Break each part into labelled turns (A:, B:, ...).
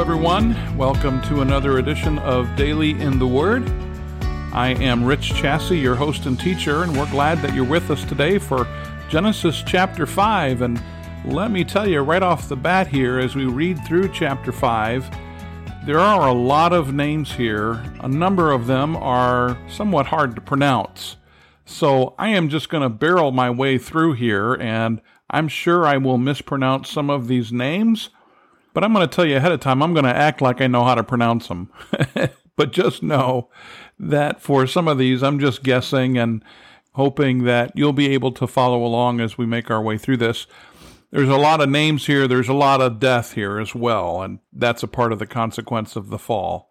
A: everyone. Welcome to another edition of Daily in the Word. I am Rich Chassie, your host and teacher, and we're glad that you're with us today for Genesis chapter 5. And let me tell you right off the bat here, as we read through chapter 5, there are a lot of names here. A number of them are somewhat hard to pronounce. So I am just going to barrel my way through here, and I'm sure I will mispronounce some of these names. But I'm going to tell you ahead of time, I'm going to act like I know how to pronounce them. but just know that for some of these, I'm just guessing and hoping that you'll be able to follow along as we make our way through this. There's a lot of names here, there's a lot of death here as well, and that's a part of the consequence of the fall.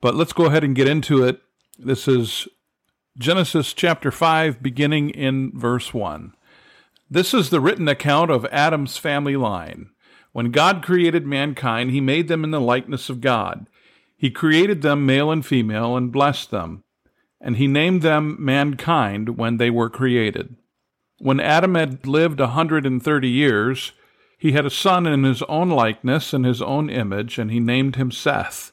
A: But let's go ahead and get into it. This is Genesis chapter 5, beginning in verse 1. This is the written account of Adam's family line. When God created mankind, he made them in the likeness of God. He created them male and female and blessed them. And he named them mankind when they were created. When Adam had lived a hundred and thirty years, he had a son in his own likeness and his own image, and he named him Seth.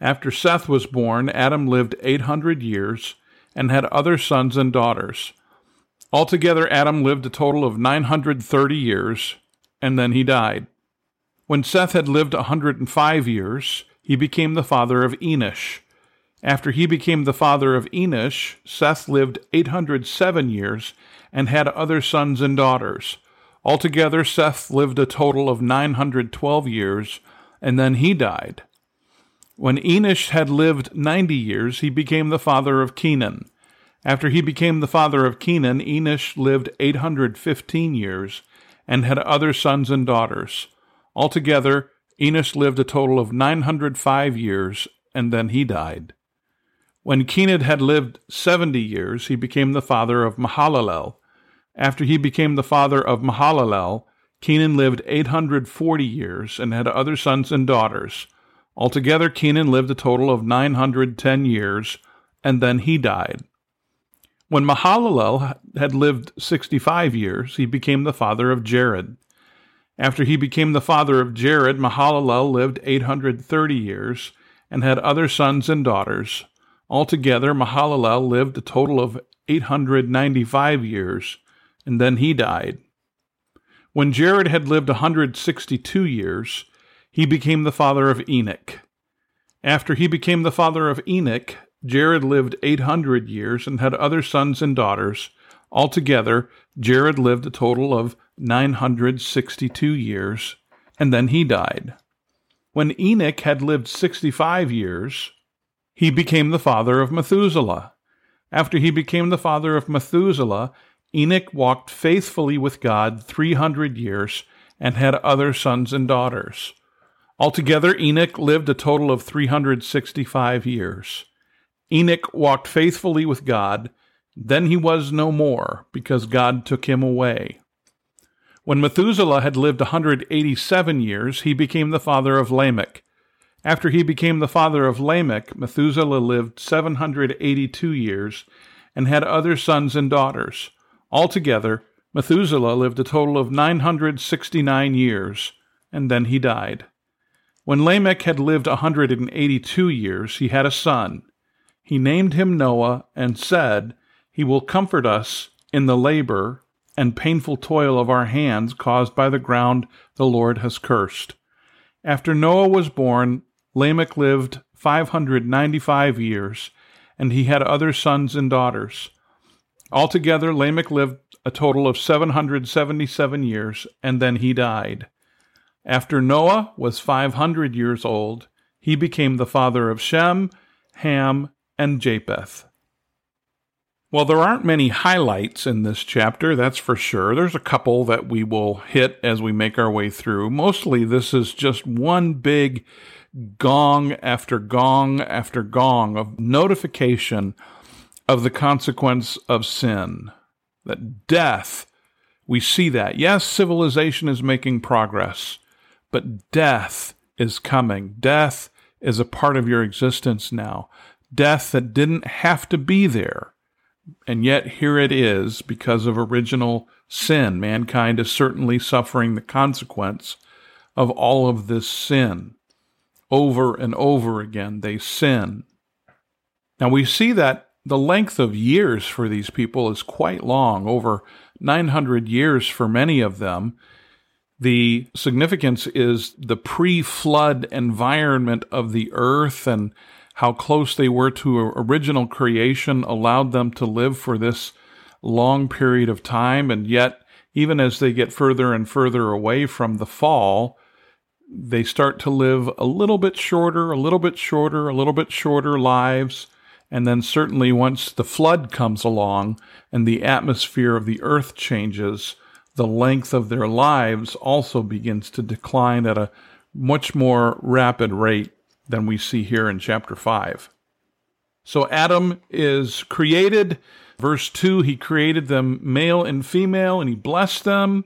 A: After Seth was born, Adam lived eight hundred years and had other sons and daughters. Altogether, Adam lived a total of nine hundred thirty years, and then he died. When Seth had lived a 105 years, he became the father of Enosh. After he became the father of Enosh, Seth lived 807 years and had other sons and daughters. Altogether, Seth lived a total of 912 years, and then he died. When Enosh had lived 90 years, he became the father of Kenan. After he became the father of Kenan, Enosh lived 815 years and had other sons and daughters. Altogether, Enos lived a total of 905 years, and then he died. When Kenan had lived 70 years, he became the father of Mahalalel. After he became the father of Mahalalel, Kenan lived 840 years and had other sons and daughters. Altogether, Kenan lived a total of 910 years, and then he died. When Mahalalel had lived 65 years, he became the father of Jared. After he became the father of Jared, Mahalalel lived 830 years and had other sons and daughters. Altogether, Mahalalel lived a total of 895 years, and then he died. When Jared had lived 162 years, he became the father of Enoch. After he became the father of Enoch, Jared lived 800 years and had other sons and daughters. Altogether, Jared lived a total of 962 years, and then he died. When Enoch had lived 65 years, he became the father of Methuselah. After he became the father of Methuselah, Enoch walked faithfully with God 300 years and had other sons and daughters. Altogether, Enoch lived a total of 365 years. Enoch walked faithfully with God, then he was no more, because God took him away. When Methuselah had lived a 187 years, he became the father of Lamech. After he became the father of Lamech, Methuselah lived 782 years and had other sons and daughters. Altogether, Methuselah lived a total of 969 years, and then he died. When Lamech had lived a 182 years, he had a son. He named him Noah and said, He will comfort us in the labor and painful toil of our hands caused by the ground the Lord has cursed. After Noah was born, Lamech lived 595 years, and he had other sons and daughters. Altogether, Lamech lived a total of 777 years, and then he died. After Noah was 500 years old, he became the father of Shem, Ham, and Japheth. Well, there aren't many highlights in this chapter, that's for sure. There's a couple that we will hit as we make our way through. Mostly, this is just one big gong after gong after gong of notification of the consequence of sin. That death, we see that. Yes, civilization is making progress, but death is coming. Death is a part of your existence now. Death that didn't have to be there and yet here it is because of original sin. Mankind is certainly suffering the consequence of all of this sin. over and over again. They sin. Now we see that the length of years for these people is quite long, over 900 years for many of them. The significance is the pre flood environment of the earth and how close they were to original creation allowed them to live for this long period of time. And yet, even as they get further and further away from the fall, they start to live a little bit shorter, a little bit shorter, a little bit shorter lives. And then, certainly, once the flood comes along and the atmosphere of the earth changes, the length of their lives also begins to decline at a much more rapid rate than we see here in chapter 5. So, Adam is created. Verse 2 He created them male and female, and he blessed them.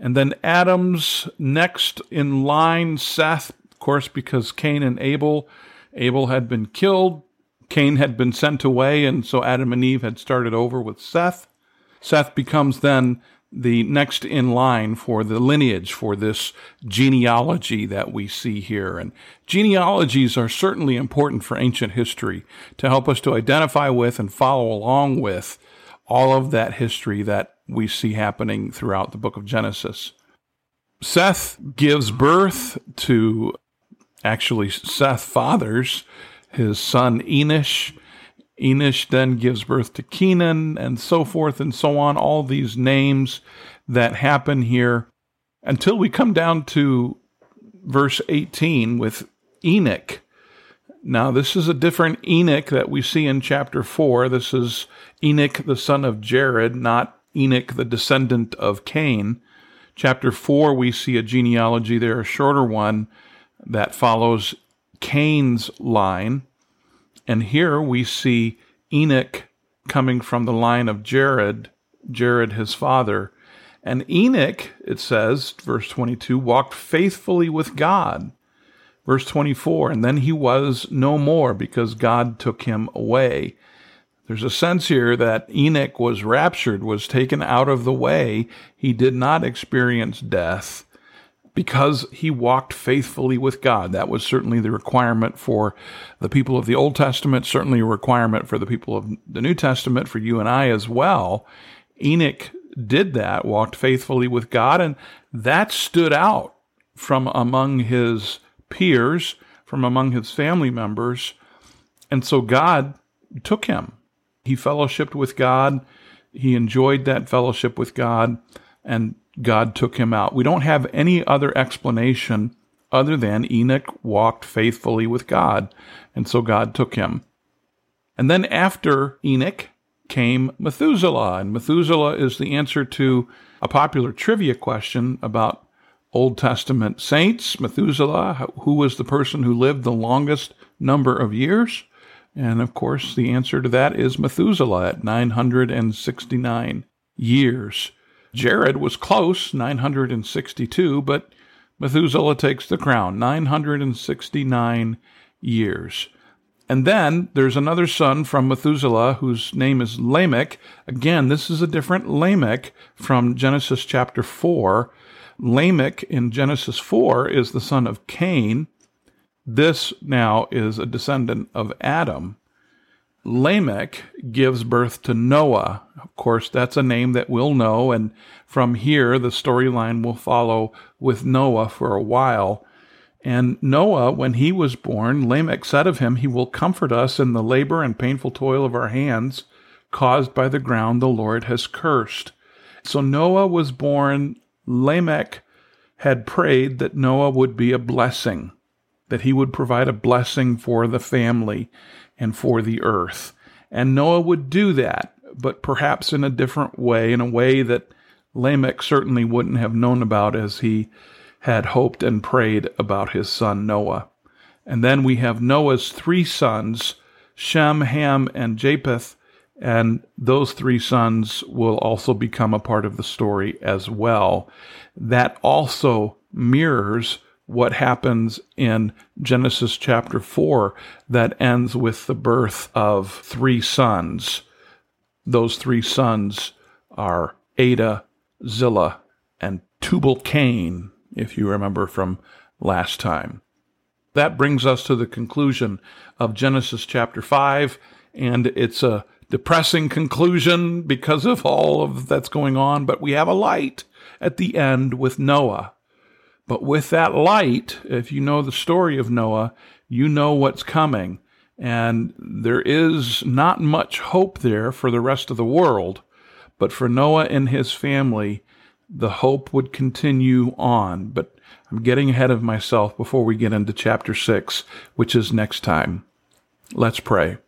A: And then Adam's next in line, Seth, of course, because Cain and Abel, Abel had been killed. Cain had been sent away, and so Adam and Eve had started over with Seth. Seth becomes then the next in line for the lineage for this genealogy that we see here. And genealogies are certainly important for ancient history to help us to identify with and follow along with all of that history that we see happening throughout the book of Genesis. Seth gives birth to actually Seth fathers his son Enosh. Enosh then gives birth to Kenan, and so forth and so on. All these names that happen here until we come down to verse 18 with Enoch. Now, this is a different Enoch that we see in chapter 4. This is Enoch, the son of Jared, not Enoch, the descendant of Cain. Chapter 4, we see a genealogy there, a shorter one that follows Cain's line. And here we see Enoch coming from the line of Jared, Jared his father. And Enoch, it says, verse 22, walked faithfully with God. Verse 24, and then he was no more because God took him away. There's a sense here that Enoch was raptured, was taken out of the way. He did not experience death because he walked faithfully with God. That was certainly the requirement for the people of the Old Testament, certainly a requirement for the people of the New Testament, for you and I as well. Enoch did that, walked faithfully with God, and that stood out from among his peers, from among his family members. And so God took him. He fellowshipped with God. He enjoyed that fellowship with God, and God took him out. We don't have any other explanation other than Enoch walked faithfully with God, and so God took him. And then after Enoch came Methuselah, and Methuselah is the answer to a popular trivia question about Old Testament saints. Methuselah, who was the person who lived the longest number of years? And of course, the answer to that is Methuselah at 969 years. Jared was close, 962, but Methuselah takes the crown, 969 years. And then there's another son from Methuselah whose name is Lamech. Again, this is a different Lamech from Genesis chapter 4. Lamech in Genesis 4 is the son of Cain. This now is a descendant of Adam. Lamech gives birth to Noah. Of course, that's a name that we'll know, and from here the storyline will follow with Noah for a while. And Noah, when he was born, Lamech said of him, He will comfort us in the labor and painful toil of our hands, caused by the ground the Lord has cursed. So Noah was born. Lamech had prayed that Noah would be a blessing, that he would provide a blessing for the family and for the earth. And Noah would do that, but perhaps in a different way, in a way that Lamech certainly wouldn't have known about as he had hoped and prayed about his son Noah. And then we have Noah's three sons, Shem, Ham, and Japheth, and those three sons will also become a part of the story as well. That also mirrors what happens in Genesis chapter 4 that ends with the birth of three sons. Those three sons are Adah, Zillah, and Tubal Cain, if you remember from last time. That brings us to the conclusion of Genesis chapter 5, and it's a depressing conclusion because of all of that's going on, but we have a light at the end with Noah. But with that light, if you know the story of Noah, you know what's coming. And there is not much hope there for the rest of the world. But for Noah and his family, the hope would continue on. But I'm getting ahead of myself before we get into chapter 6, which is next time. Let's pray.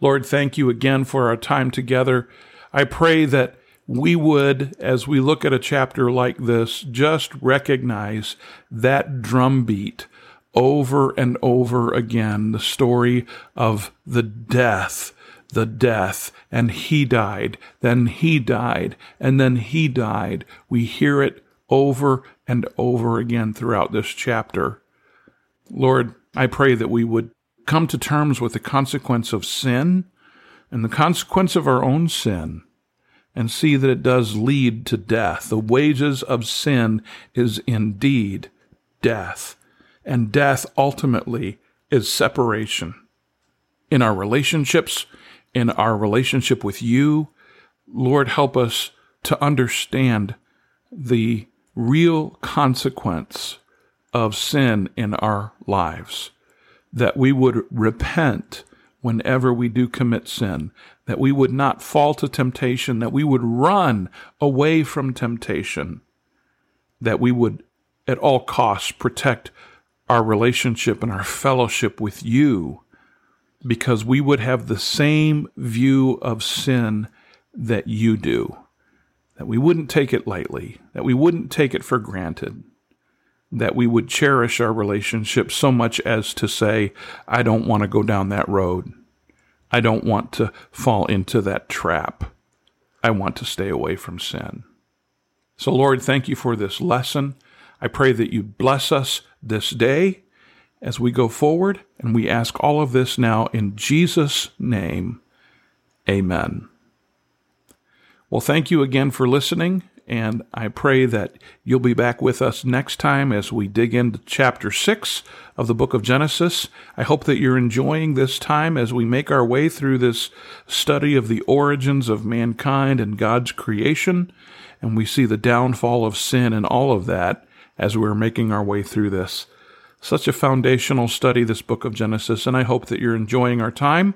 A: Lord, thank you again for our time together. I pray that we would, as we look at a chapter like this, just recognize that drumbeat over and over again the story of the death, the death, and he died, then he died, and then he died. We hear it over and over again throughout this chapter. Lord, I pray that we would come to terms with the consequence of sin and the consequence of our own sin and see that it does lead to death. The wages of sin is indeed death, and death ultimately is separation. In our relationships, in our relationship with you, Lord, help us to understand the real consequence of sin in our lives, that we would repent whenever we do commit sin, that we would not fall to temptation, that we would run away from temptation, that we would at all costs protect our relationship and our fellowship with you, because we would have the same view of sin that you do, that we wouldn't take it lightly, that we wouldn't take it for granted that we would cherish our relationship so much as to say, I don't want to go down that road. I don't want to fall into that trap. I want to stay away from sin. So, Lord, thank you for this lesson. I pray that you bless us this day as we go forward, and we ask all of this now in Jesus' name. Amen. Well, thank you again for listening. And I pray that you'll be back with us next time as we dig into chapter 6 of the book of Genesis. I hope that you're enjoying this time as we make our way through this study of the origins of mankind and God's creation. And we see the downfall of sin and all of that as we're making our way through this. Such a foundational study, this book of Genesis. And I hope that you're enjoying our time.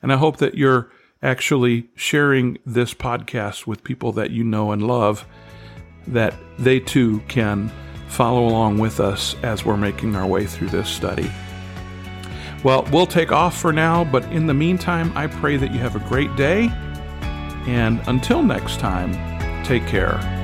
A: And I hope that you're actually sharing this podcast with people that you know and love, that they too can follow along with us as we're making our way through this study. Well, we'll take off for now, but in the meantime, I pray that you have a great day. And until next time, take care.